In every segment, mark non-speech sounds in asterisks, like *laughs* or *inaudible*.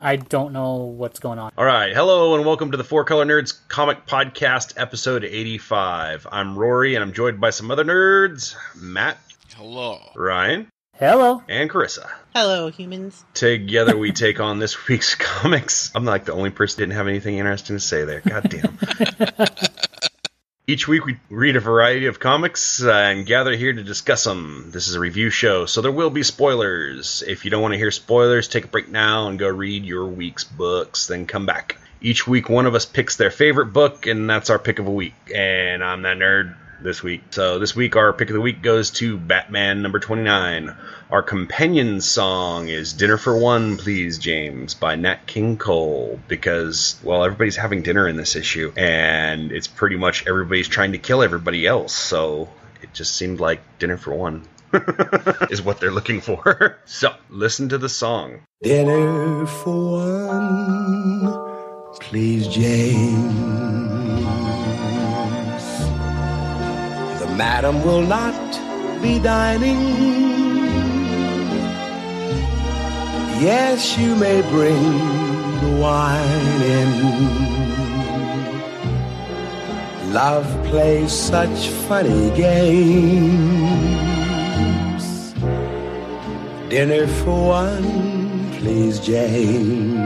I don't know what's going on. All right. Hello and welcome to the Four Color Nerds Comic Podcast, episode 85. I'm Rory and I'm joined by some other nerds Matt, Hello. Ryan, Hello. and Carissa. Hello, humans. Together we take on this *laughs* week's comics. I'm like the only person who didn't have anything interesting to say there. God damn. *laughs* Each week we read a variety of comics uh, and gather here to discuss them. This is a review show, so there will be spoilers. If you don't want to hear spoilers, take a break now and go read your week's books, then come back. Each week one of us picks their favorite book, and that's our pick of a week. And I'm that nerd this week. So this week our pick of the week goes to Batman number 29. Our companion song is Dinner for One, Please, James by Nat King Cole because, well, everybody's having dinner in this issue and it's pretty much everybody's trying to kill everybody else. So it just seemed like Dinner for One. *laughs* is what they're looking for. *laughs* so, listen to the song. Dinner for one, please, James. Madam will not be dining. Yes, you may bring the wine in. Love plays such funny games. Dinner for one, please, James.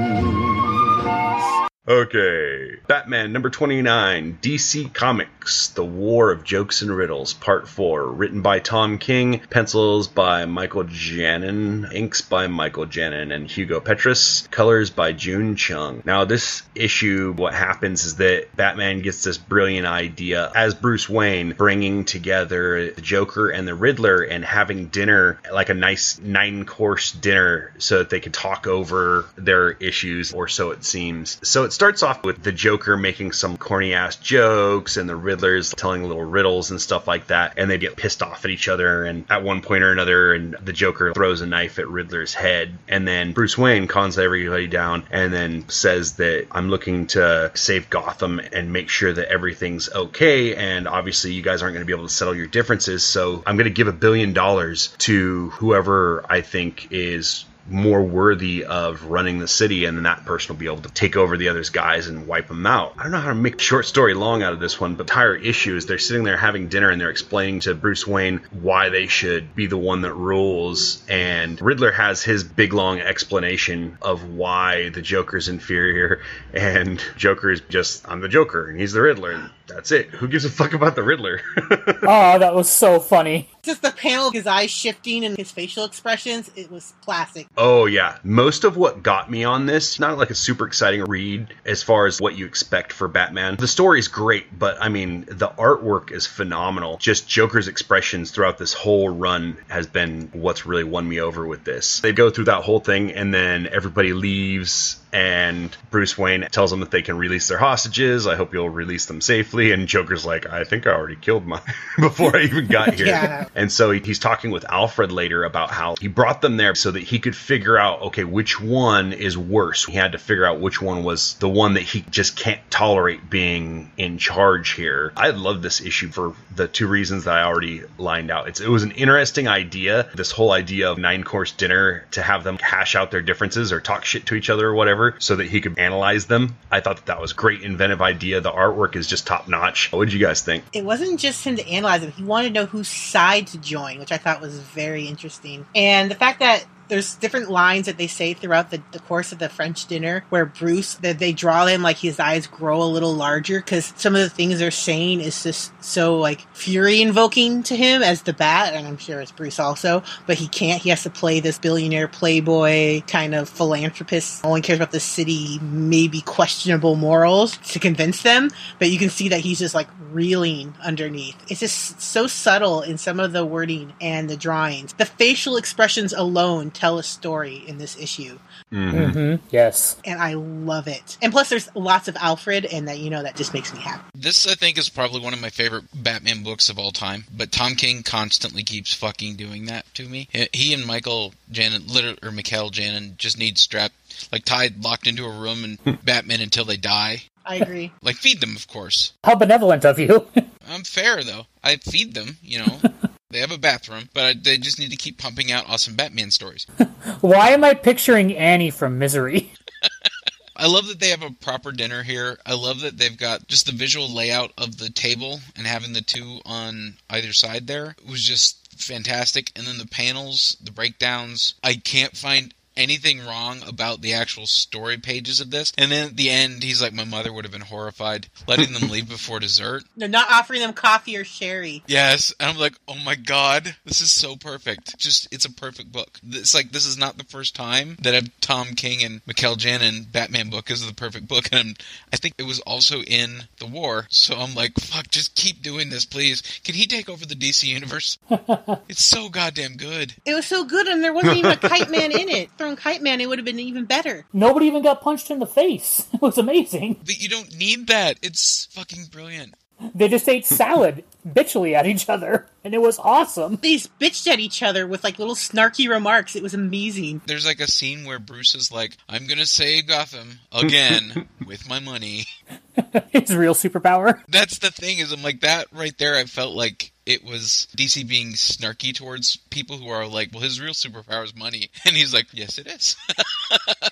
Okay. Batman number 29, DC Comics, The War of Jokes and Riddles, Part 4. Written by Tom King, pencils by Michael Janin, inks by Michael Janin and Hugo Petrus, colors by June Chung. Now, this issue, what happens is that Batman gets this brilliant idea as Bruce Wayne, bringing together the Joker and the Riddler and having dinner, like a nice nine course dinner, so that they can talk over their issues, or so it seems. So it starts off with the Joker making some corny ass jokes and the Riddler's telling little riddles and stuff like that, and they get pissed off at each other. And at one point or another, and the Joker throws a knife at Riddler's head, and then Bruce Wayne calms everybody down and then says that I'm looking to save Gotham and make sure that everything's okay. And obviously, you guys aren't going to be able to settle your differences, so I'm going to give a billion dollars to whoever I think is more worthy of running the city, and then that person will be able to take over the other's guys and wipe them out. I don't know how to make short story long out of this one, but the entire issue is they're sitting there having dinner and they're explaining to Bruce Wayne why they should be the one that rules, and Riddler has his big long explanation of why the Joker's inferior, *laughs* and Joker is just I'm the Joker and he's the Riddler, that's it. Who gives a fuck about the Riddler? *laughs* Oh, that was so funny. Just the panel, his eyes shifting and his facial expressions, it was classic. Oh yeah, most of what got me on this, not like a super exciting read as far as what you expect for Batman. The story's great, but I mean, the artwork is phenomenal. Just Joker's expressions throughout this whole run has been what's really won me over with this. They go through that whole thing and then everybody leaves and Bruce Wayne tells them that they can release their hostages. I hope you'll release them safely. And Joker's like, I think I already killed mine *laughs* before I even got *laughs* here. Yeah. And so he- he's talking with Alfred later about how he brought them there so that he could figure out, okay, which one is worse. He had to figure out which one was the one that he just can't tolerate being in charge here. I love this issue for the two reasons that I already lined out. It's, it was an interesting idea, this whole idea of nine course dinner to have them hash out their differences or talk shit to each other or whatever so that he could analyze them. I thought that that was great inventive idea. The artwork is just top notch. What did you guys think? It wasn't just him to analyze them, he wanted to know whose side to join, which I thought was very interesting. And the fact that there's different lines that they say throughout the, the course of the French dinner where Bruce that they draw him like his eyes grow a little larger because some of the things they're saying is just so like fury invoking to him as the bat, and I'm sure it's Bruce also, but he can't. He has to play this billionaire playboy kind of philanthropist, only cares about the city, maybe questionable morals to convince them. But you can see that he's just like reeling underneath. It's just so subtle in some of the wording and the drawings. The facial expressions alone tell a story in this issue, hmm Yes. and I love it. And plus, there's lots of Alfred, and that you know that just makes me happy. This, I think, is probably one of my favorite Batman books of all time. But Tom King constantly keeps fucking doing that to me. He and Michael Janin, literally, or Mikhail Janin, just need strapped, like tied, locked into a room and *laughs* Batman until they die. I agree. *laughs* Like feed them, of course. How benevolent of you. *laughs* I'm fair though. I feed them. You know, they have a bathroom, but they just need to keep pumping out awesome Batman stories. *laughs* Why am I picturing Annie from Misery? *laughs* I love that they have a proper dinner here. I love that they've got just the visual layout of the table and having the two on either side there It was just fantastic. And then the panels, the breakdowns. I can't find anything wrong about the actual story pages of this. And then at the end, he's like, my mother would have been horrified letting them leave before dessert. *laughs* They're not offering them coffee or sherry. Yes, and I'm like, oh my god, this is so perfect. Just, it's a perfect book. It's like this is not the first time that a Tom King and Mikel Janin Batman book is the perfect book, and I'm, I think it was also in the war. So I'm like, fuck, just keep doing this, please. Can he take over the DC universe? *laughs* it's so goddamn good. It was so good, and there wasn't even a *laughs* kite man in it. Thrown kite man, it would have been even better. Nobody even got punched in the face. *laughs* It was amazing. But you don't need that. It's fucking brilliant. They just ate salad bitchily at each other, and it was awesome. They bitched at each other with like little snarky remarks. It was amazing. There's like a scene where Bruce is like, I'm gonna save Gotham again *laughs* with my money. His real superpower. That's the thing is I'm like that right there I felt like it was DC being snarky towards people who are like, well, his real superpower is money. *laughs* And he's like, yes, it is. *laughs*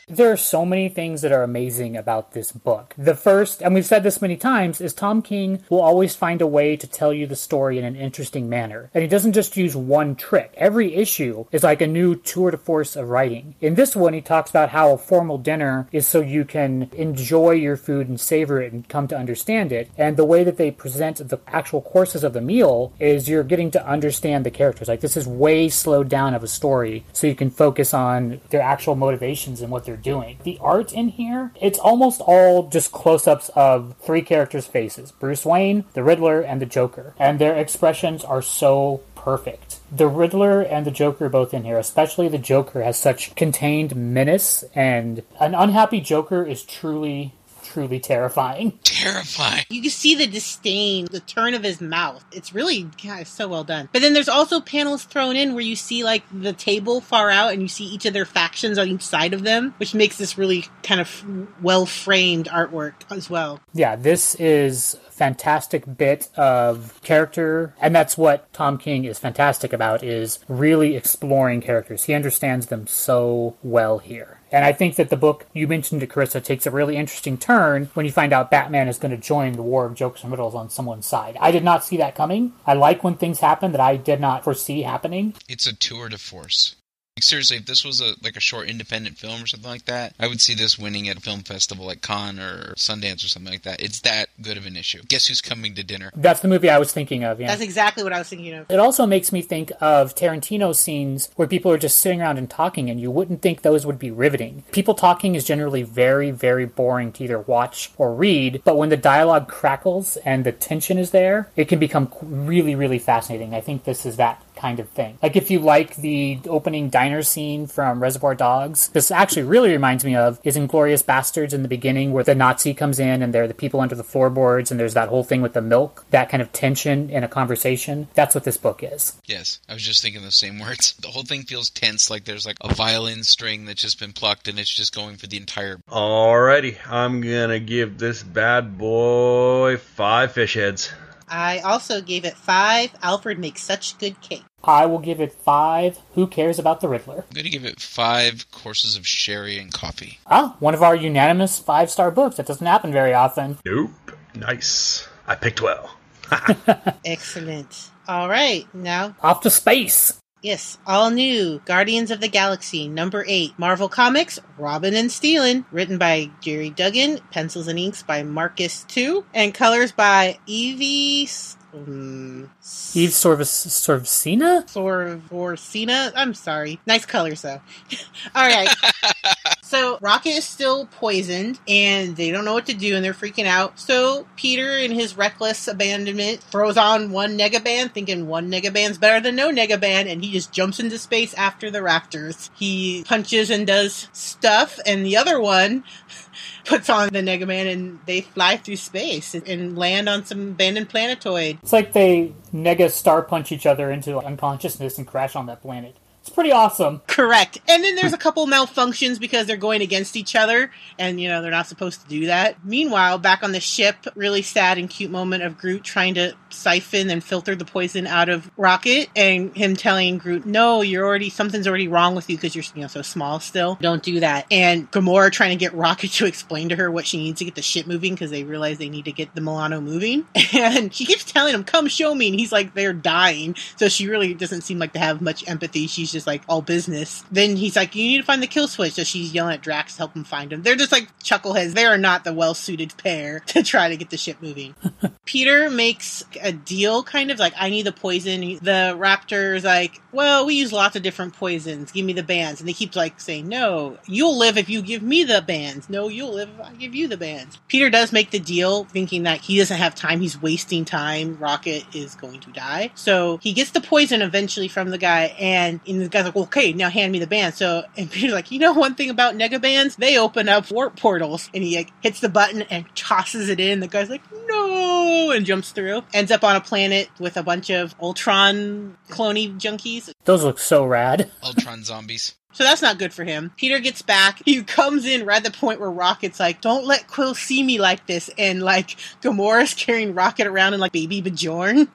There are so many things that are amazing about this book. The first, and we've said this many times, is Tom King will always find a way to tell you the story in an interesting manner. And he doesn't just use one trick. Every issue is like a new tour de force of writing. In this one, he talks about how a formal dinner is so you can enjoy your food and savor it and come to understand it. And the way that they present the actual courses of the meal is you're getting to understand the characters. Like this is way slowed down of a story so you can focus on their actual motivations and what they're doing. The art in here, it's almost all just close-ups of three characters' faces. Bruce Wayne, the Riddler, and the Joker. And their expressions are so perfect. The Riddler and the Joker both in here, especially the Joker has such contained menace and an unhappy Joker is truly truly terrifying. Terrifying. You can see the disdain, the turn of his mouth. It's really God, it's so well done. But then there's also panels thrown in where you see like the table far out and you see each of their factions on each side of them, which makes this really kind of well framed artwork as well. Yeah, this is fantastic bit of character and that's what Tom King is fantastic about is really exploring characters. He understands them so well here. And I think that the book you mentioned to Carissa takes a really interesting turn when you find out Batman is going to join the war of jokes and riddles on someone's side. I did not see that coming. I like when things happen that I did not foresee happening. It's a tour de force. Like, seriously, if this was a like a short independent film or something like that, I would see this winning at a film festival like Cannes or Sundance or something like that. It's that good of an issue. Guess who's coming to dinner? That's the movie I was thinking of. Yeah. That's exactly what I was thinking of. It also makes me think of Tarantino scenes where people are just sitting around and talking, and you wouldn't think those would be riveting. People talking is generally very, very boring to either watch or read, but when the dialogue crackles and the tension is there, it can become really, really fascinating. I think this is that kind of thing. Like if you like the opening diner scene from Reservoir Dogs, this actually really reminds me of is Inglourious Basterds in the beginning where the Nazi comes in and they're the people under the floorboards and there's that whole thing with the milk, that kind of tension in a conversation. That's what this book is. Yes, I was just thinking the same words. The whole thing feels tense, like there's like a violin string that's just been plucked and it's just going for the entire. Alrighty, I'm gonna give this bad boy five fish heads. I also gave it five. Alfred makes such good cake. I will give it five. Who cares about the Riddler? I'm going to give it five courses of sherry and coffee. Ah, one of our unanimous five star books. That doesn't happen very often. Nope. Nice. I picked well. *laughs* Excellent. All right, now Off to space. Yes, all new Guardians of the Galaxy number eight. Marvel Comics, Robbin' and Stealin', written by Gerry Duggan, pencils and inks by Marcus To, and colors by Evie Um, Eve Sorvis Sorvsina? Sorvorcina. I'm sorry. Nice colors though. *laughs* all right. *laughs* So Rocket is still poisoned and they don't know what to do and they're freaking out. So Peter in his reckless abandonment throws on one Negaband thinking one Negaband's better than no Negaband and he just jumps into space after the Raptors. He punches and does stuff and the other one *laughs* puts on the Negaman and they fly through space and land on some abandoned planetoid. It's like they nega star punch each other into unconsciousness and crash on that planet. It's pretty awesome. Correct. And then there's a couple malfunctions because they're going against each other and, you know, they're not supposed to do that. Meanwhile, back on the ship, really sad and cute moment of Groot trying to siphon and filter the poison out of Rocket and him telling Groot, no, you're already, something's already wrong with you because you're, you know, so small still. Don't do that. And Gamora trying to get Rocket to explain to her what she needs to get the ship moving because they realize they need to get the Milano moving. *laughs* And she keeps telling him, come show me. And he's like, they're dying. So she really doesn't seem like to have much empathy. She's just like all business. Then he's like, you need to find the kill switch. So she's yelling at Drax to help him find him. They're just like chuckleheads. They are not the well suited pair *laughs* to try to get the ship moving. *laughs* Peter makes a deal kind of like, I need the poison. The raptor's like, well, we use lots of different poisons. Give me the bands. And they keep like saying, no, you'll live if you give me the bands. No, you'll live if I give you the bands. Peter does make the deal thinking that he doesn't have time. He's wasting time. Rocket is going to die. So he gets the poison eventually from the guy and, and the guy's like, okay, now hand me the band. So, and *laughs* Peter's like, you know one thing about nega bands? They open up warp portals. And he like, hits the button and tosses it in. The guy's like, no, and jumps through. Ends up on a planet with a bunch of Ultron cloney junkies. Those look so rad. Ultron *laughs* zombies. So that's not good for him. Peter gets back. He comes in right at the point where Rocket's like, don't let Quill see me like this. And like, Gamora's *laughs* carrying Rocket around in like baby Bjorn.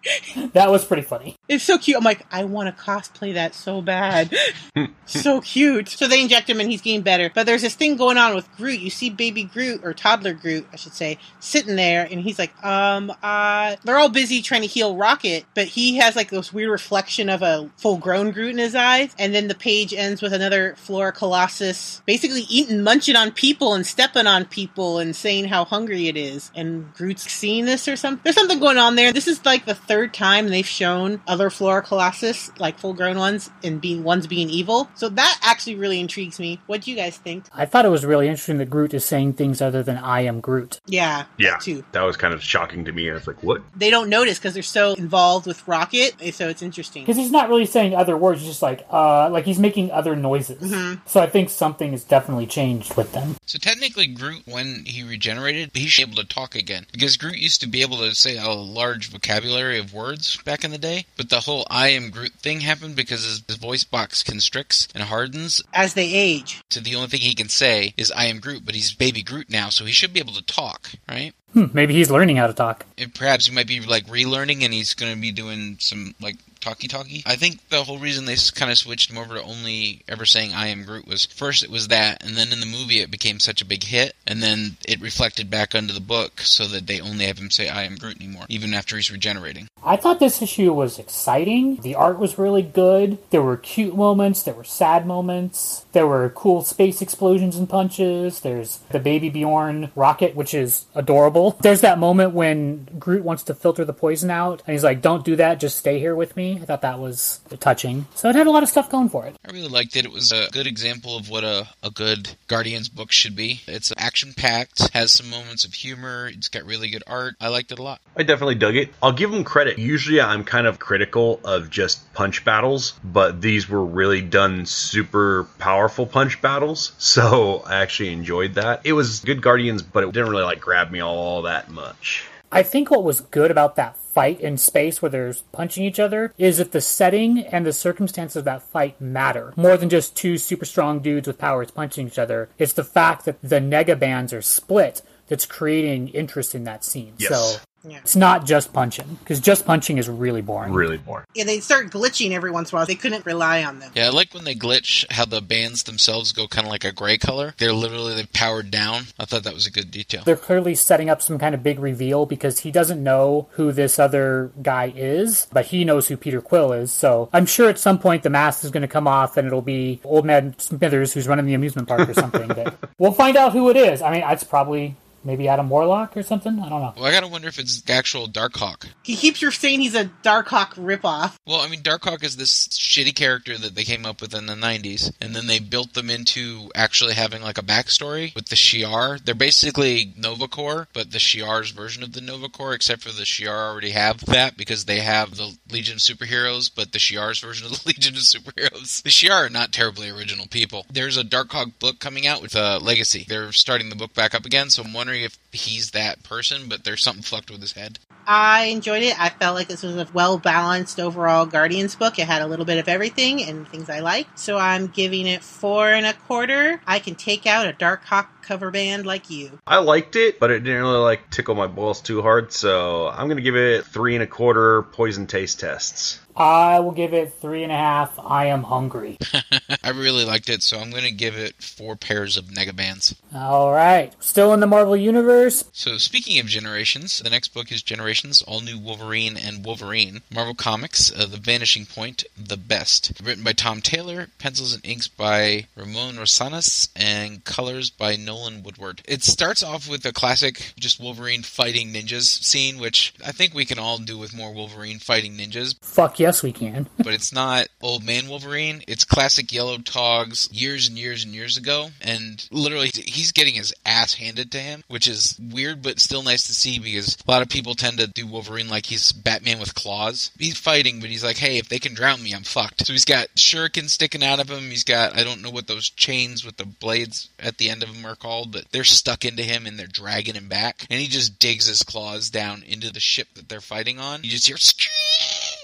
That was pretty funny. It's so cute. I'm like, I want to cosplay that so bad. *laughs* so cute. So they inject him and he's getting better. But there's this thing going on with Groot. You see baby Groot, or toddler Groot, I should say, sitting there and he's like, um, uh, they're all busy trying to heal Rocket, but he has like this weird reflection of a full grown Groot in his eyes. And then the page ends with another Flora Colossus basically eating, munching on people and stepping on people and saying how hungry it is. And Groot's seeing this or something. There's something going on there. This is like the third time they've shown other Flora Colossus, like full grown ones, and being ones being evil. So that actually really intrigues me. What do you guys think? I thought it was really interesting that Groot is saying things other than I am Groot. Yeah, Yeah. that too. That was kind of shocking to me. I was like, what? They don't notice because they're so involved with Rocket, so it's interesting. Because he's not really saying other words, he's just like, uh, like he's making other noises. Mm-hmm. So I think something has definitely changed with them. So technically, Groot, when he regenerated, he should be able to talk again. Because Groot used to be able to say a large vocabulary of words back in the day. But the whole I am Groot thing happened because his, his voice box constricts and hardens. As they age, So the only thing he can say is I am Groot, but he's baby Groot now, so he should be able to talk, right? Hmm, maybe he's learning how to talk. And perhaps he might be like relearning and he's going to be doing some like talkie talkie. I think the whole reason they kind of switched him over to only ever saying I am Groot was first it was that, and then in the movie it became such a big hit, and then it reflected back onto the book so that they only have him say I am Groot anymore, even after he's regenerating. I thought this issue was exciting. The art was really good. There were cute moments, there were sad moments, there were cool space explosions and punches. There's the baby Bjorn rocket, which is adorable. There's that moment when Groot wants to filter the poison out, and he's like, Don't do that, just stay here with me. I thought that was touching. So it had a lot of stuff going for it. I really liked it. It was a good example of what a, a good Guardians book should be. It's action packed, has some moments of humor, it's got really good art. I liked it a lot. I definitely dug it. I'll give them credit. Usually I'm kind of critical of just punch battles, but these were really done super powerful punch battles. *laughs* So I actually enjoyed that. It was good Guardians, but it didn't really like grab me all that much. I think what was good about that fight in space where there's punching each other is that the setting and the circumstances of that fight matter more than just two super strong dudes with powers punching each other. It's the fact that the nega bands are split that's creating interest in that scene. Yes. So Yeah. it's not just punching because just punching is really boring. Really boring. yeah, they start glitching every once in a while. They couldn't rely on them. Yeah, I like when they glitch how the bands themselves go kind of like a gray color. They're literally they powered down. I thought that was a good detail. They're clearly setting up some kind of big reveal because he doesn't know who this other guy is, but he knows who Peter Quill is. So I'm sure at some point the mask is going to come off and it'll be Old Man Smithers who's running the amusement park or something. but *laughs* we'll find out who it is. I mean, it's probably maybe Adam Warlock or something. I don't know. Well, I gotta wonder if it's actual Darkhawk. He keeps saying he's a Darkhawk ripoff. Well, I mean, Darkhawk is this shitty character that they came up with in the 90s, and then they built them into actually having like a backstory with the Shi'ar. They're basically Nova Corps, but the Shi'ar's version of the Nova Corps, except for the Shi'ar already have that because they have the Legion of Superheroes, but the Shi'ar's version of the *laughs* Legion of Superheroes. The Shi'ar are not terribly original people. There's a Darkhawk book coming out with a Legacy. They're starting the book back up again, so I'm wondering wondering if he's that person, but there's something fucked with his head. I enjoyed it. I felt like this was a well balanced overall Guardians book. It had a little bit of everything and things I liked. So I'm giving it four and a quarter. I can take out a Darkhawk cover band like you. I liked it, but it didn't really like tickle my balls too hard, so I'm gonna give it three and a quarter poison taste tests. I will give it three and a half. I am hungry. *laughs* I really liked it, so I'm going to give it four pairs of Negabands. All right. Still in the Marvel Universe. So, speaking of generations, the next book is Generations All New Wolverine and Wolverine. Marvel Comics, uh, The Vanishing Point, The Best. Written by Tom Taylor, pencils and inks by Ramon Rosanas, and colors by Nolan Woodard. It starts off with a classic, just Wolverine fighting ninjas scene, which I think we can all do with more Wolverine fighting ninjas. Fuck yes, we can. *laughs* but it's not old man Wolverine. It's classic yellow togs years and years and years ago. And literally, he's getting his ass handed to him, which is weird, but still nice to see because a lot of people tend to do Wolverine like he's Batman with claws. He's fighting, but he's like, hey, if they can drown me, I'm fucked. So he's got shuriken sticking out of him. He's got, I don't know what those chains with the blades at the end of them are called, but they're stuck into him and they're dragging him back. And he just digs his claws down into the ship that they're fighting on. You just hear,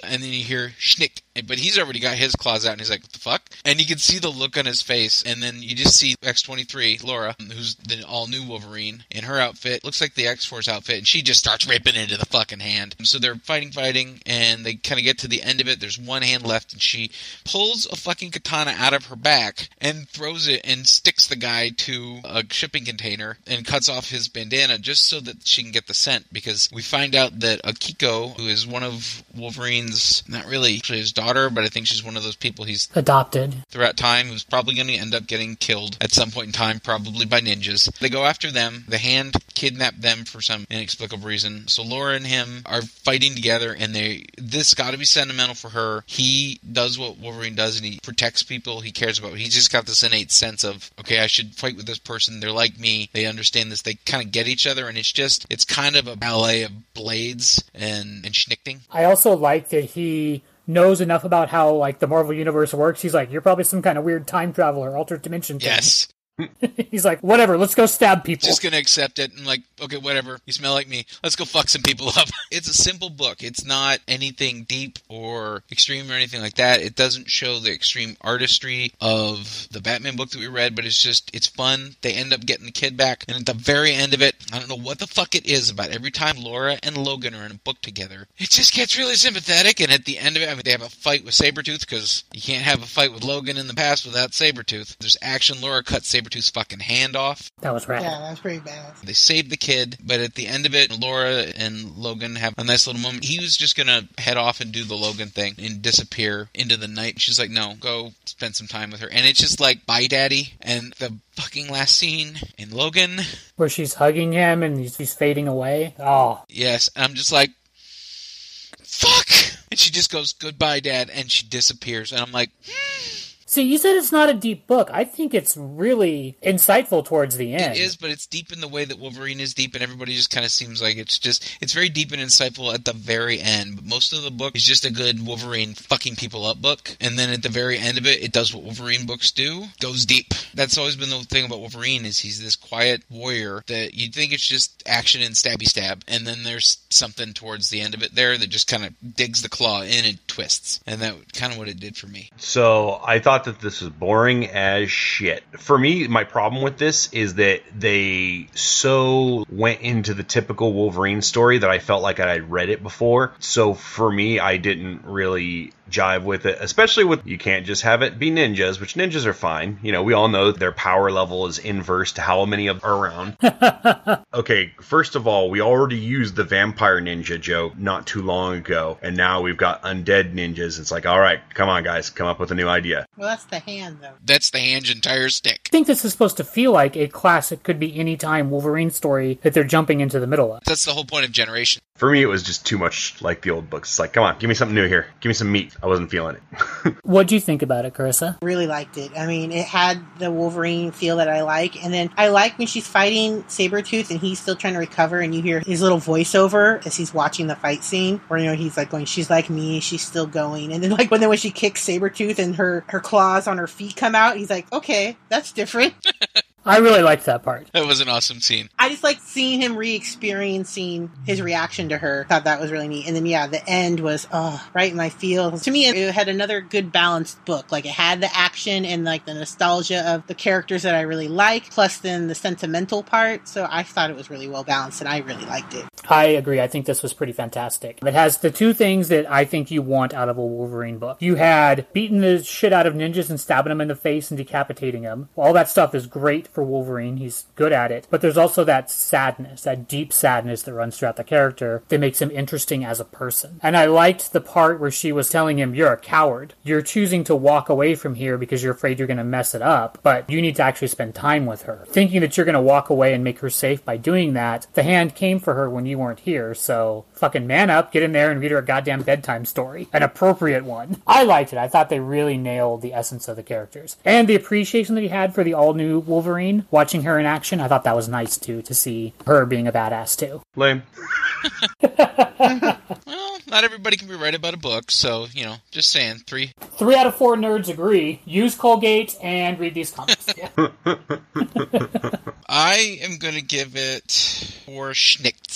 and then you hear schnick but he's already got his claws out and he's like, what the fuck? And you can see the look on his face. And then you just see X23, Laura, who's the all new Wolverine, in her outfit. Looks like the X Force outfit. And she just starts ripping into the fucking hand. So they're fighting, fighting. And they kind of get to the end of it. There's one hand left. And she pulls a fucking katana out of her back and throws it and sticks the guy to a shipping container and cuts off his bandana just so that she can get the scent. Because we find out that Akiko, who is one of Wolverine's, not really actually his daughter, but I think she's one of those people he's Adopted. throughout time who's probably going to end up getting killed at some point in time, probably by ninjas. They go after them. The hand kidnap them for some inexplicable reason. So Laura and him are fighting together, and they this got to be sentimental for her. He does what Wolverine does, and he protects people he cares about. He's just got this innate sense of okay, I should fight with this person. They're like me. They understand this. They kind of get each other, and it's just it's kind of a ballet of blades and and schnickting. I also like that he knows enough about how like the Marvel universe works. He's like, you're probably some kind of weird time traveler, altered dimension. Yes. *laughs* He's like, whatever, let's go stab people. Just gonna accept it and like, okay, whatever. You smell like me. Let's go fuck some people *laughs* up. It's a simple book. It's not anything deep or extreme or anything like that. It doesn't show the extreme artistry of the Batman book that we read, but it's just it's fun. They end up getting the kid back, and at the very end of it, I don't know what the fuck it is about every time Laura and Logan are in a book together. It just gets really sympathetic, and at the end of it, I mean, they have a fight with Sabretooth because you can't have a fight with Logan in the past without Sabretooth. There's action. Laura cuts Sabretooth's fucking hand off. that was rad. Yeah, that was pretty bad. They save the kid, but at the end of it, Laura and Logan have a nice little moment. He was just gonna head off and do the Logan thing and disappear into the night. She's like, no, go spend some time with her. And it's just like, bye, daddy. And the fucking last scene in Logan, Where she's hugging him and he's, he's fading away. Oh, yes, I'm just like, fuck. And she just goes, goodbye, dad. And she disappears. And I'm like, hmm. See, you said it's not a deep book. I think it's really insightful towards the end. It is, but it's deep in the way that Wolverine is deep, and everybody just kind of seems like it's just it's very deep and insightful at the very end. But most of the book is just a good Wolverine fucking people up book, and then at the very end of it, it does what Wolverine books do, goes deep. That's always been the thing about Wolverine is he's this quiet warrior that you'd think it's just action and stabby stab, and then there's something towards the end of it there that just kind of digs the claw in and twists, and that kind of what it did for me. So I thought that this was boring as shit. For me, my problem with this is that they so went into the typical Wolverine story that I felt like I had read it before. So for me, I didn't really jive with it, especially with you can't just have it be ninjas, which ninjas are fine. You know, we all know their power level is inverse to how many of are around. *laughs* okay, first of all, we already used the vampire ninja joke not too long ago, and now we've got undead ninjas. It's like, all right, come on, guys, come up with a new idea. Well, that's the hand, though. That's the hand's entire stick. I think this is supposed to feel like a classic could be any time Wolverine story that they're jumping into the middle of. That's the whole point of Generation. For me, it was just too much like the old books. It's like, come on, give me something new here. Give me some meat. I wasn't feeling it. *laughs* what do you think about it, Carissa? Really liked it. I mean, it had the Wolverine feel that I like. And then I like when she's fighting Sabretooth and he's still trying to recover and you hear his little voiceover as he's watching the fight scene where, you know, he's like going, she's like me, she's still going. And then like when then when she kicks Sabretooth and her, her claws on her feet come out, he's like, okay, that's different. *laughs* I really liked that part. That was an awesome scene. I just like seeing him re-experiencing his reaction to her. Thought that was really neat. And then yeah, the end was oh right in my feels. To me, it had another good balanced book. Like it had the action and like the nostalgia of the characters that I really like, plus then the sentimental part. So I thought it was really well balanced, and I really liked it. I agree. I think this was pretty fantastic. It has the two things that I think you want out of a Wolverine book. You had beating the shit out of ninjas and stabbing them in the face and decapitating them. All that stuff is great for Wolverine. He's good at it. But there's also that sadness, that deep sadness that runs throughout the character that makes him interesting as a person. And I liked the part where she was telling him, You're a coward. You're choosing to walk away from here because you're afraid you're going to mess it up, but you need to actually spend time with her. Thinking that you're going to walk away and make her safe by doing that, the hand came for her when you weren't here, so fucking man up, get in there and read her a goddamn bedtime story. An appropriate one. I liked it. I thought they really nailed the essence of the characters. And the appreciation that he had for the all new Wolverine, watching her in action, I thought that was nice too, to see her being a badass too. Lame. *laughs* *laughs* Well, not everybody can be right about a book, so you know, just saying. Three. Three out of four nerds agree. Use Colgate and read these comics. *laughs* I am gonna give it four schnicks.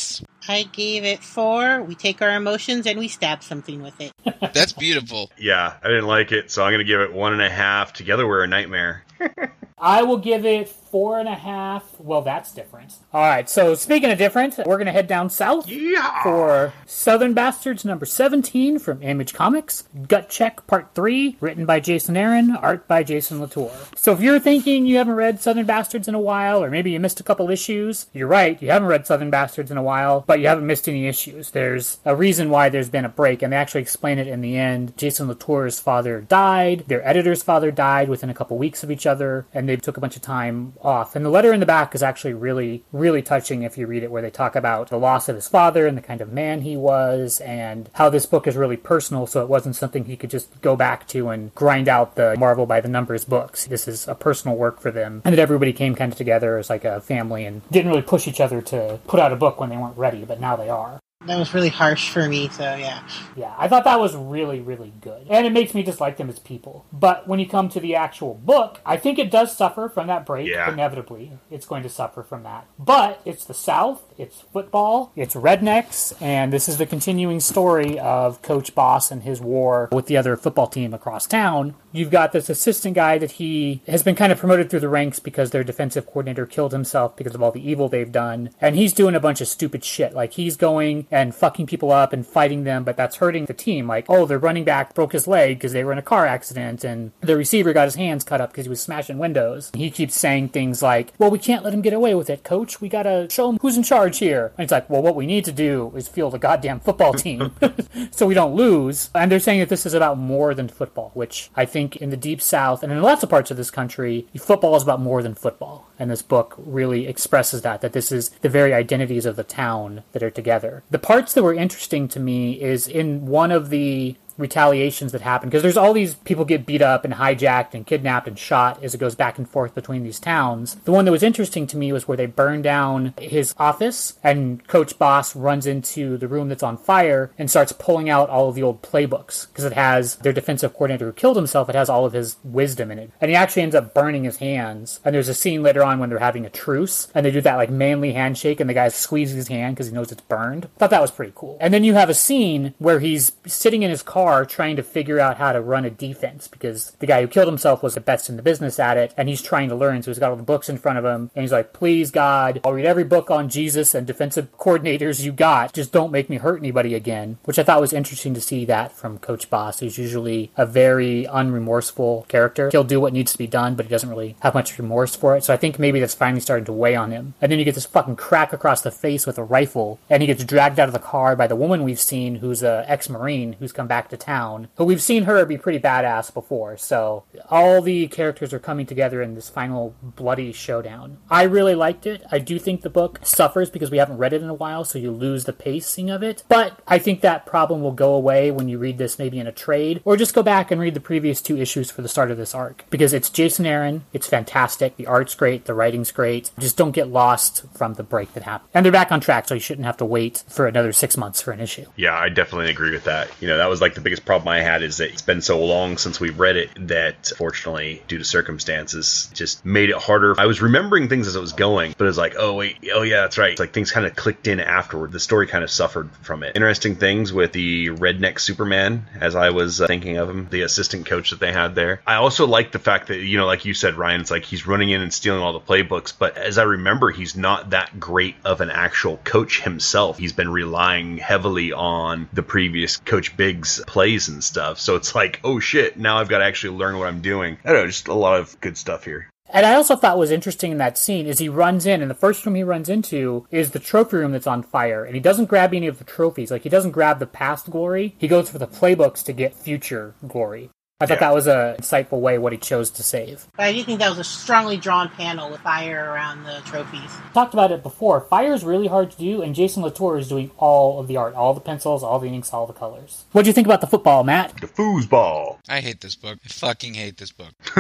I gave it four. We take our emotions and we stab something with it. *laughs* That's beautiful. Yeah, I didn't like it, so I'm going to give it one and a half. Together, we're a nightmare. *laughs* I will give it four and a half. Well, that's different. All right, so speaking of different, we're going to head down south Yeah. for Southern Bastards number 17 from Image Comics. Gut Check Part 3, written by Jason Aaron, art by Jason Latour. So if you're thinking you haven't read Southern Bastards in a while, or maybe you missed a couple issues, you're right, you haven't read Southern Bastards in a while, but you haven't missed any issues. There's a reason why there's been a break, and they actually explain it in the end. Jason Latour's father died, their editor's father died within a couple weeks of each other, and they took a bunch of time off. And the letter in the back is actually really, really touching if you read it, where they talk about the loss of his father and the kind of man he was, and how this book is really personal, so it wasn't something he could just go back to and grind out the Marvel by the numbers books. This is a personal work for them, and that everybody came kind of together as like a family and didn't really push each other to put out a book when they weren't ready, but now they are. That was really harsh for me, so yeah. Yeah, I thought that was really, really good. And it makes me dislike them as people. But when you come to the actual book, I think it does suffer from that break, Yeah. inevitably. It's going to suffer from that. But it's the South, it's football, it's rednecks, and this is the continuing story of Coach Boss and his war with the other football team across town. You've got this assistant guy that he has been kind of promoted through the ranks because their defensive coordinator killed himself because of all the evil they've done. And he's doing a bunch of stupid shit. Like he's going and fucking people up and fighting them, but that's hurting the team. Like, oh, their running back broke his leg because they were in a car accident, and the receiver got his hands cut up because he was smashing windows. And He keeps saying things like, well, we can't let him get away with it, coach. We gotta show him who's in charge here. And it's like, well, what we need to do is field a goddamn football *laughs* team *laughs* so we don't lose. And they're saying that this is about more than football, which I think in the deep south and in lots of parts of this country, football is about more than football. And this book really expresses that, that this is the very identities of the town that are together. The parts that were interesting to me is in one of the retaliations that happen because there's all these people get beat up and hijacked and kidnapped and shot as it goes back and forth between these towns. The one that was interesting to me was where they burn down his office and Coach Boss runs into the room that's on fire and starts pulling out all of the old playbooks because it has their defensive coordinator who killed himself. It has all of his wisdom in it, and he actually ends up burning his hands. And there's a scene later on when they're having a truce and they do that like manly handshake and the guy squeezes his hand because he knows it's burned. Thought that was pretty cool. And then you have a scene where he's sitting in his car trying to figure out how to run a defense because the guy who killed himself was the best in the business at it and he's trying to learn. So he's got all the books in front of him and he's like, please God, I'll read every book on Jesus and defensive *laughs* coordinators you got. Just don't make me hurt anybody again, which I thought was interesting to see that from Coach Boss, who's usually a very unremorseful character. He'll do what needs to be done, but he doesn't really have much remorse for it. So I think maybe that's finally starting to weigh on him. And then you get this fucking crack across the face with a rifle and he gets dragged out of the car by the woman we've seen who's a ex-marine who's come back to town. But we've seen her be pretty badass before. So all the characters are coming together in this final bloody showdown. I really liked it. I do think the book suffers because we haven't read it in a while, so you lose the pacing of it. But I think that problem will go away when you read this maybe in a trade, or just go back and read the previous two issues for the start of this arc. Because it's Jason Aaron, it's fantastic, the art's great, the writing's great. Just don't get lost from the break that happened. And they're back on track, so you shouldn't have to wait for another six months for an issue. Yeah, I definitely agree with that. You know, that was like the biggest problem I had is that it's been so long since we've read it that, fortunately, due to circumstances, just made it harder. I was remembering things as it was going, but it was like, oh wait, oh yeah, that's right. It's like things kind of clicked in afterward. The story kind of suffered from it. Interesting things with the redneck Superman, as I was uh, thinking of him, the assistant coach that they had there. I also like the fact that you know, like you said, Ryan, it's like he's running in and stealing all the playbooks, but as I remember, he's not that great of an actual coach himself. He's been relying heavily on the previous Coach Biggs plays and stuff. So it's like, oh shit, now I've got to actually learn what I'm doing. I don't know, just a lot of good stuff here. And I also thought was interesting in that scene is he runs in, and the first room he runs into is the trophy room that's on fire, and he doesn't grab any of the trophies. Like he doesn't grab the past glory; he goes for the playbooks to get future glory. I thought Yeah. that was a insightful way what he chose to save. But I do think that was a strongly drawn panel with fire around the trophies. Talked about it before. Fire is really hard to do, and Jason Latour is doing all of the art, all the pencils, all the inks, all the colors. What do you think about the football, Matt? The foosball. I hate this book. I fucking hate this book. *laughs*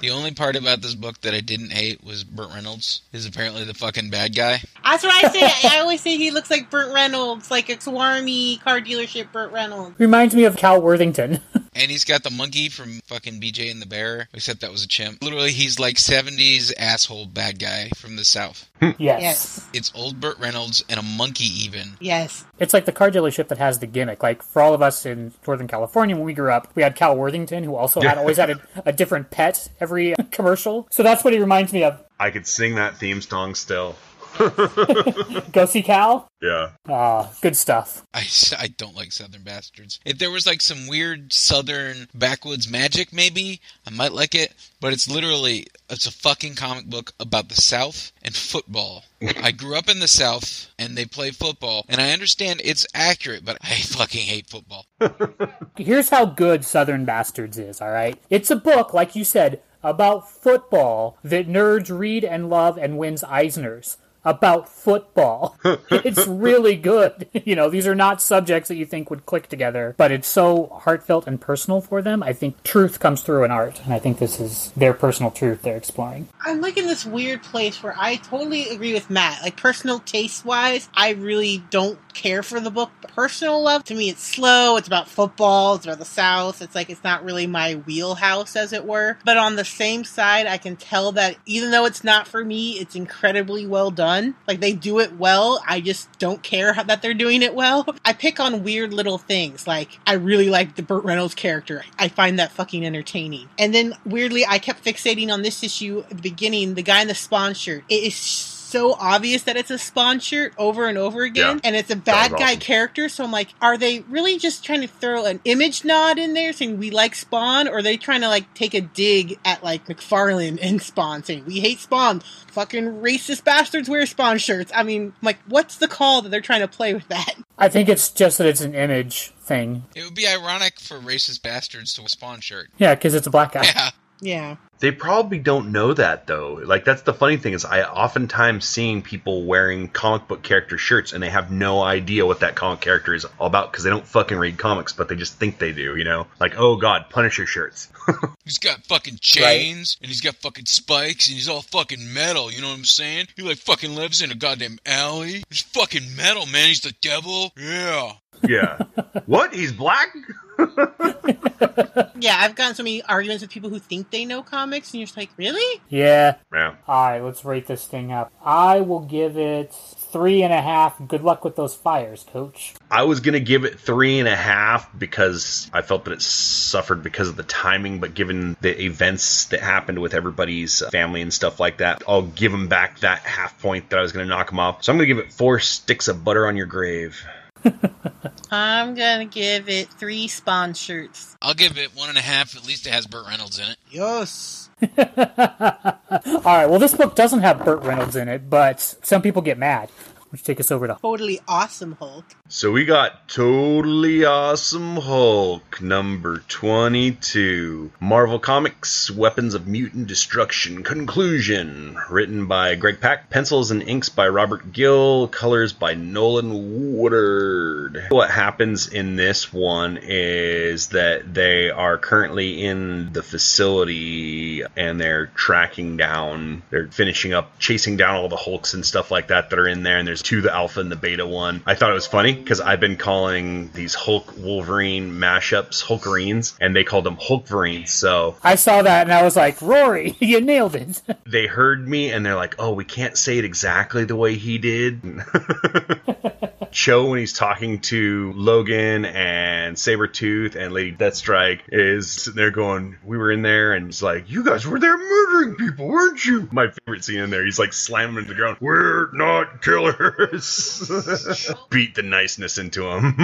the only part about this book that I didn't hate was Burt Reynolds is apparently the fucking bad guy. That's what I say. *laughs* I always say he looks like Burt Reynolds, like a swarmy car dealership Burt Reynolds. Reminds me of Cal Worthington. *laughs* And he's got the monkey from fucking BJ and the Bear, except that was a chimp. Literally, he's like 70s asshole bad guy from the South. Hmm. yes. Yes. It's old Burt Reynolds and a monkey, even. Yes. It's like the car dealership that has the gimmick. Like for all of us in Northern California when we grew up, we had Cal Worthington, who also had always had a, a different pet every uh, commercial. So that's what he reminds me of. I could sing that theme song still. *laughs* Go see Cal. Yeah. Ah, good stuff. I, *laughs* I don't like Southern Bastards. If there was like some weird Southern backwoods magic, maybe I might like it. But it's literally it's a fucking comic book about the South and football. I grew up in the South and they play football, and I understand it's accurate, but I fucking hate football. *laughs* Here's how good Southern Bastards is, all right? It's a book, like you said, about football that nerds read and love and wins Eisners. About football. *laughs* it's really good. *laughs* You know, these are not subjects that you think would click together, but it's so heartfelt and personal for them. I think truth comes through in art, and I think this is their personal truth they're exploring. I'm like in this weird place where I totally agree with Matt. Like personal taste wise, I really don't care for the book. Personal love, to me, it's slow. It's about football. It's about the South. It's like it's not really my wheelhouse, as it were. But on the same side, I can tell that even though it's not for me, it's incredibly well done. Like they do it well. I just don't care how, that they're doing it well. *laughs* I pick on weird little things. Like I really like the Burt Reynolds character. I find that fucking entertaining. And then weirdly, I kept fixating on this issue at the beginning. The guy in the Spawn shirt. It is obvious that it's a Spawn shirt over and over again, Yeah. and it's a bad guy awesome. character. So I'm like, are they really just trying to throw an image nod in there, saying we like Spawn, or are they trying to like take a dig at like McFarlane *laughs* and Spawn, saying we hate Spawn, fucking racist bastards wear Spawn shirts? I mean, like, what's the call that they're trying to play with that? *laughs* I think it's just that it's an image thing. It would be ironic for racist bastards to a spawn shirt. Yeah, because it's a black guy. Yeah. Yeah. They probably don't know that though. Like that's the funny thing is I oftentimes seeing people wearing comic book character shirts and they have no idea what that comic character is all about because they don't fucking read comics, but they just think they do. You know, like oh god, Punisher shirts. *laughs* He's got fucking chains and he's got fucking spikes and he's all fucking metal. You know what I'm saying? He like fucking lives in a goddamn alley. He's fucking metal, man. He's the devil. Yeah. Yeah. what? He's black? *laughs* Yeah, I've gotten so many arguments with people who think they know comics, and you're just like, really? Yeah. Yeah. All right, let's rate this thing up. I will give it three and a half. Good luck with those fires, coach. I was gonna give it three and a half because I felt that it suffered because of the timing, but given the events that happened with everybody's family and stuff like that, I'll give him back that half point that I was gonna knock him off. So I'm gonna give it four sticks of butter on your grave. *laughs* I'm gonna give it three Spawn shirts. I'll give it one and a half. At least it has Burt Reynolds in it. Yes. *laughs* All right, well, this book doesn't have Burt Reynolds in it, but some people get mad. Which take us over to Totally awesome Hulk. So we got Totally Awesome Hulk number 22. Marvel Comics Weapons of Mutant Destruction Conclusion. Written by Greg Pak. Pencils and inks by Robert Gill. Colors by Nolan Woodard. What happens in this one is that they are currently in the facility and they're tracking down, they're finishing up, chasing down all the Hulks and stuff like that that are in there. And there's to the alpha and the beta one. I thought it was funny because I've been calling these Hulk Wolverine mashups Hulkerines, and they called them Hulkverines. So I saw that and I was like, Rory, *laughs* you nailed it. *laughs* they heard me and they're like, "Oh, we can't say it exactly the way he did." *laughs* Cho, when he's talking to Logan and Sabretooth and Lady Deathstrike, is sitting there going, We were in there, and he's like, You guys were there murdering people, weren't you? My favorite scene in there, he's like slamming into the ground, We're not killers. *laughs* Beat the niceness into him.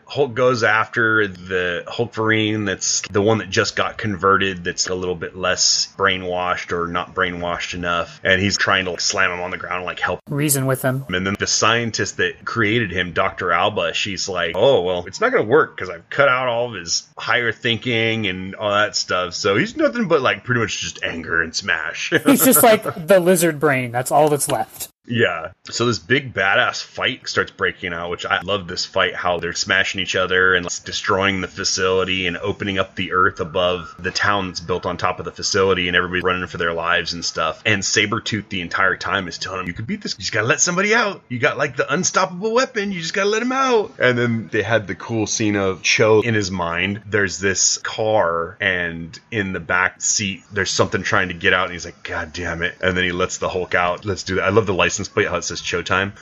*laughs* Hulk goes after the Hulkverine that's the one that just got converted, that's a little bit less brainwashed or not brainwashed enough, and he's trying to like, slam him on the ground, like help Reason with him. and then the scientist that created him, Dr. Alba, she's like, oh, well, it's not going to work because I've cut out all of his higher thinking and all that stuff. So he's nothing but like pretty much just anger and smash. He's just like the lizard brain. That's all that's left. Yeah. So this big badass fight starts breaking out, which I love this fight, how they're smashing each other and destroying the facility and opening up the earth above the town that's built on top of the facility and everybody's running for their lives and stuff. And Sabretooth the entire time is telling him, You could beat this. You just gotta let somebody out. You got like the unstoppable weapon. You just gotta let him out. And then they had the cool scene of Cho in his mind. There's this car and in the back seat there's something trying to get out and he's like, God damn it. And then he lets the Hulk out. Let's do that. I love the license plate, how it says Showtime.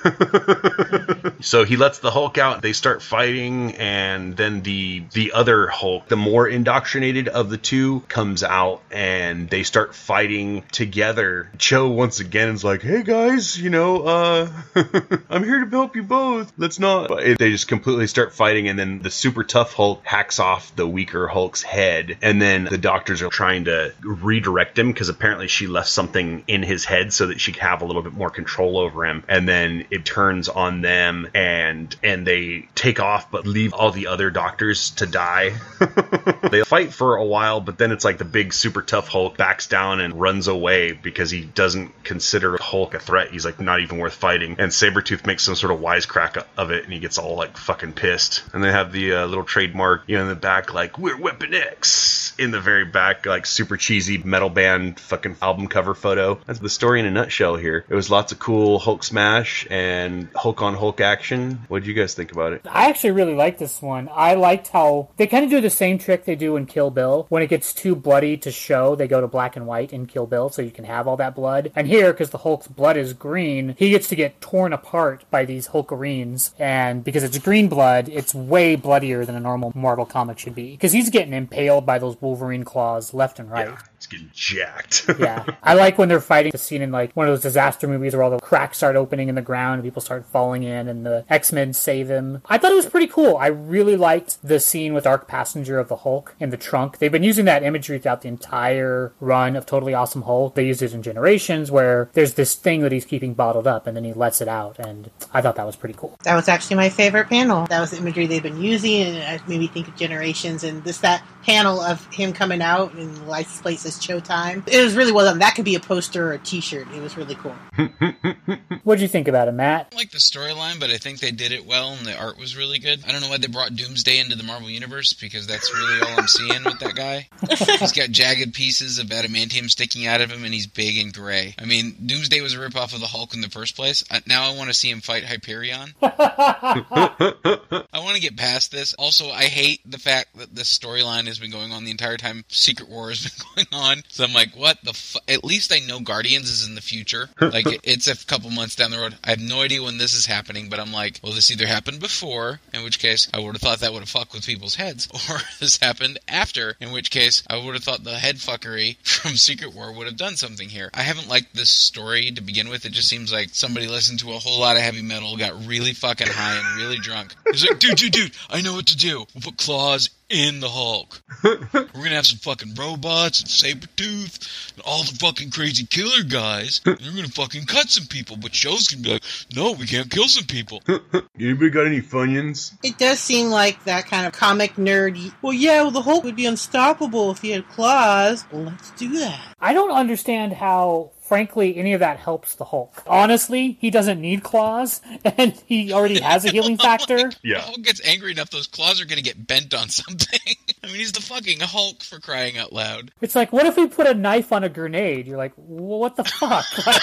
*laughs* so he lets the Hulk out. They start fighting, and then the the other Hulk, the more indoctrinated of the two, comes out, and they start fighting together. Cho once again is like, "Hey guys, you know, uh, *laughs* I'm here to help you both. Let's not." But they just completely start fighting, and then the super tough Hulk hacks off the weaker Hulk's head, and then the doctors are trying to redirect him because apparently she left something in his head so that she could have a little bit more control over him. And then it turns on them, and and they take off, but leave all the other doctors to die. *laughs* they fight for a while, but then it's like the big super tough Hulk backs down and runs away because he doesn't consider Hulk a threat. He's like not even worth fighting. And Sabretooth makes some sort of wisecrack of it and he gets all like fucking pissed. And they have the uh, little trademark, you know, in the back, like, we're Weapon X in the very back, like super cheesy metal band fucking album cover photo. That's the story in a nutshell here. It was lots of cool Hulk smash and Hulk on Hulk action. What did you guys think about it? I actually really like this one. I liked how they kind of do the same trick they do in Kill Bill. When it gets too bloody to show, they go to black and white in Kill Bill so you can have all that blood. And here, because the Hulk's blood is green, he gets to get torn apart by these Hulkerines. And because it's green blood, it's way bloodier than a normal Marvel comic should be. Because he's getting impaled by those Wolverine claws left and right. Yeah, it's getting jacked. *laughs* yeah. I like when they're fighting the scene in like one of those disaster movies where all the cracks start opening in the ground and people start falling in and the X-Men save him. I thought it was pretty cool. I really liked the scene with Arc Passenger of the Hulk in the trunk. They've been using that imagery throughout the entire run of Totally Awesome Hulk. They used it in Generations where there's this thing that he's keeping bottled up and then he lets it out and I thought that was pretty cool. That was actually my favorite panel. That was the imagery they've been using, and it made me think of Generations and this that panel of him coming out and the license plate says Showtime. It was really well done. That could be a poster or a T-shirt. It was really cool. *laughs* What'd you think about it, Matt? I like the storyline, but I think they did it well, and the art was really good. I don't know why they brought Doomsday into the Marvel Universe because that's really all I'm seeing with that guy. *laughs* He's got jagged pieces of adamantium sticking out of him, and he's big and gray. I mean, Doomsday was a ripoff of the Hulk in the first place. I, now I want to see him fight Hyperion. *laughs* I want to get past this. Also, I hate the fact that this storyline has been going on the entire time Secret War has been going on. So I'm like, what the? Fu-? At least I know Guardians is in the future. *laughs* Like it's a couple months down the road. I have no idea when this is happening, but I'm like, well, this either happened before, in which case I would have thought that would have fucked with people's heads, *laughs* or this happened after, in which case I would have thought the head fuckery *laughs* from Secret War would have done something here. I haven't liked this story to begin with. It just seems like somebody listened to a whole lot of heavy metal, got really fucking high and really drunk. He's like, dude, dude, dude, I know what to do. We'll put claws in the Hulk. *laughs* We're gonna have some fucking robots and Sabretooth and all the fucking crazy killer guys. And they're gonna fucking cut some people, but Cho's gonna be like, no, we can't kill some people. *laughs* Anybody got any Funyuns? It does seem like that kind of comic nerd. Well, yeah, well, the Hulk would be unstoppable if he had claws. Well, let's do that. I don't understand how frankly, any of that helps the Hulk. Honestly, he doesn't need claws, *laughs* and he already has a healing factor. *laughs* Yeah. Hulk gets angry enough, those claws are gonna get bent on something. *laughs* I mean, he's the fucking Hulk for crying out loud. It's like, what if we put a knife on a grenade? You're like, what the fuck? Like,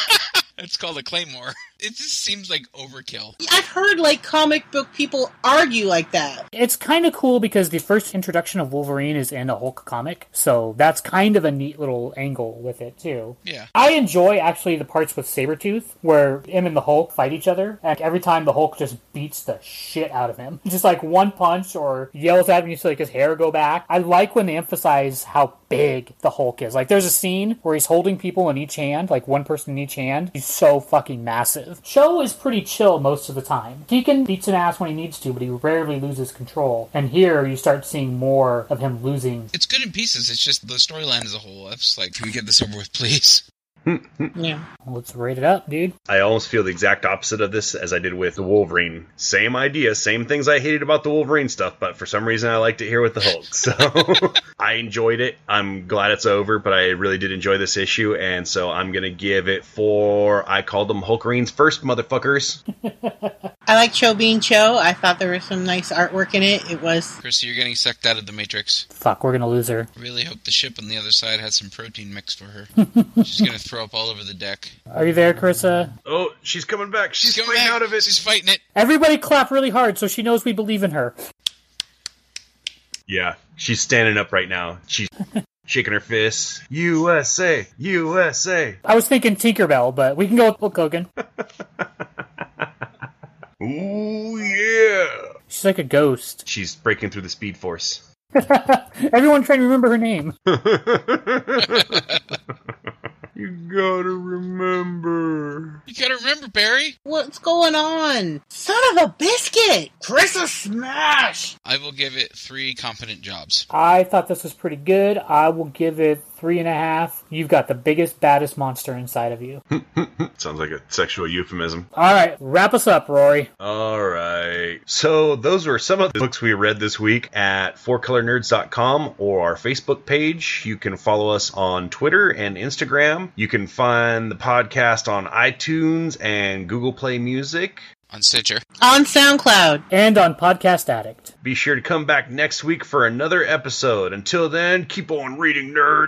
It's called a claymore. It just seems like overkill. I've heard like comic book people argue like that. It's kind of cool because the first introduction of Wolverine is in a Hulk comic, so that's kind of a neat little angle with it too. Yeah. I enjoy actually the parts with Sabretooth where him and the Hulk fight each other, and every time the Hulk just beats the shit out of him. *laughs* Just like one punch or yells at him, you see like his hair go back. I like when they emphasize how big the Hulk is. Like there's a scene where he's holding people in each hand, like one person in each hand. He's so fucking massive. Cho is pretty chill most of the time. Deacon beats an ass when he needs to, but he rarely loses control. And here you start seeing more of him losing. It's good in pieces. It's just the storyline as a whole. Just like, can we get this over with, please? Hmm. Yeah. Let's rate it up, dude. I almost feel the exact opposite of this as I did with the Wolverine. Same idea, same things I hated about the Wolverine stuff, but for some reason I liked it here with the Hulk. *laughs* So *laughs* I enjoyed it. I'm glad it's over, but I really did enjoy this issue, and so I'm gonna give it for I called them Hulkareens first, motherfuckers. *laughs* I like Cho being Cho. I thought there was some nice artwork in it. It was Chris, you're getting sucked out of the Matrix. Fuck, we're gonna lose her. Really hope the ship on the other side has some protein mixed for her. She's gonna throw up all over the deck. Are you there, Carissa? Oh, she's coming back. She's, coming fighting back. out of it. She's fighting it. Everybody clap really hard so she knows we believe in her. Yeah, she's standing up right now. She's *laughs* shaking her fists. USA, USA. I was thinking Tinkerbell, but we can go with Hulk Hogan. *laughs* Ooh yeah. She's like a ghost. *laughs* She's breaking through the Speed Force. Everyone trying to remember her name. You gotta remember. You gotta remember, Barry. what's going on? Son of a biscuit! Carissa smash! I will give it three competent jobs. I thought this was pretty good. I will give it three and a half. You've got the biggest, baddest monster inside of you. *laughs* Sounds like a sexual euphemism. All right, wrap us up, Rory. All right. So those were some of the books we read this week at fourcolornerds.com or our Facebook page. You can follow us on Twitter and Instagram. You can find the podcast on iTunes and Google Play Music. On Stitcher. On SoundCloud. And on Podcast Addict. Be sure to come back next week for another episode. Until then, keep on reading, nerd.